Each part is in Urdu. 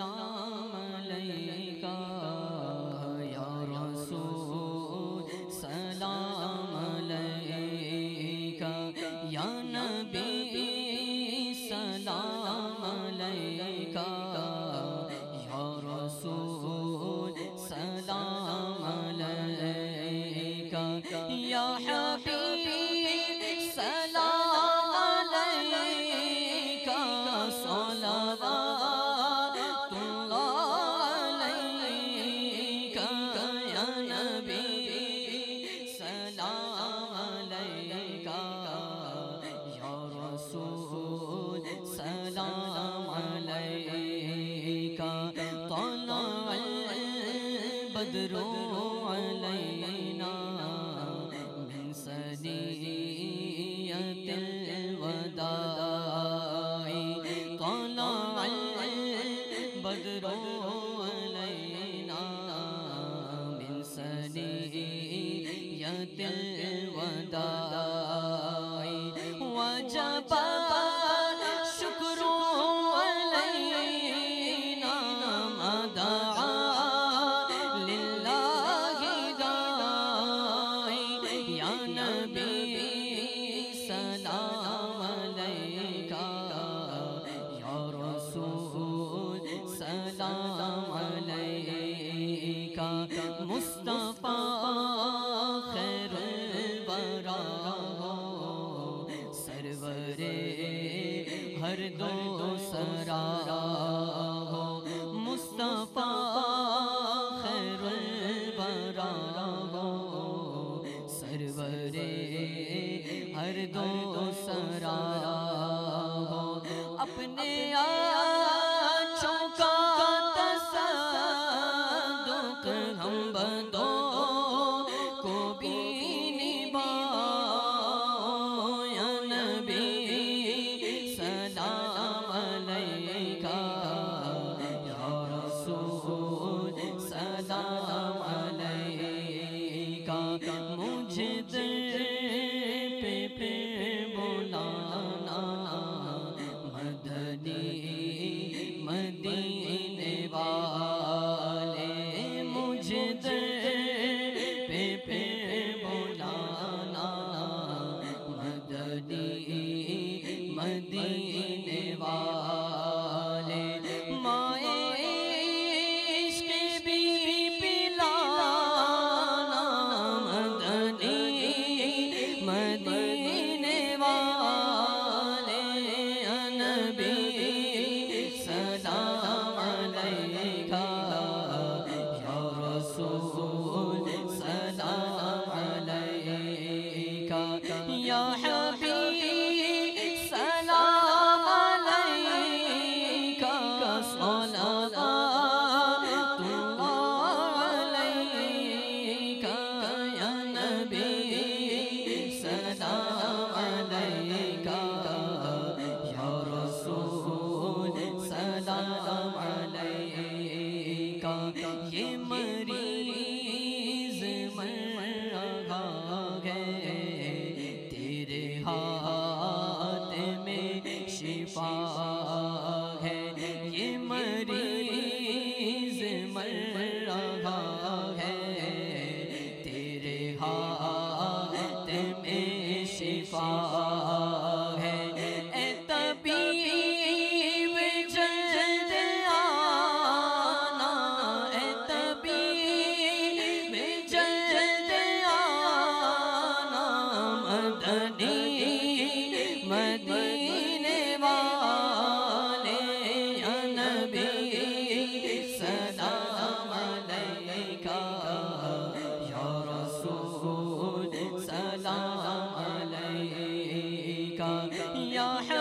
让。البدر علينا من سنية الوداع طلع البدر علينا من سنية الوداع وجب ہر دو سرا ہو مصطفیٰ خیر برا ہو سرور ہر دو سرا اپنے آ چونکہ مدينة کا یہ مری يا حبيبي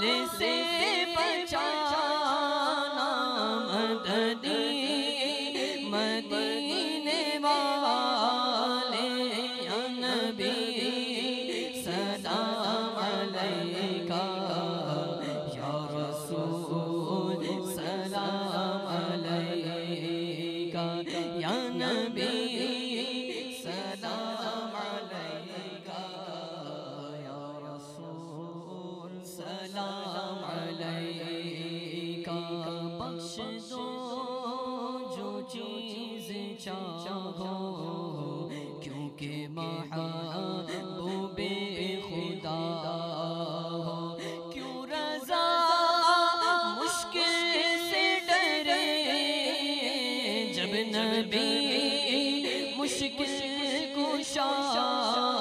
Listen. نبی مشکل کشا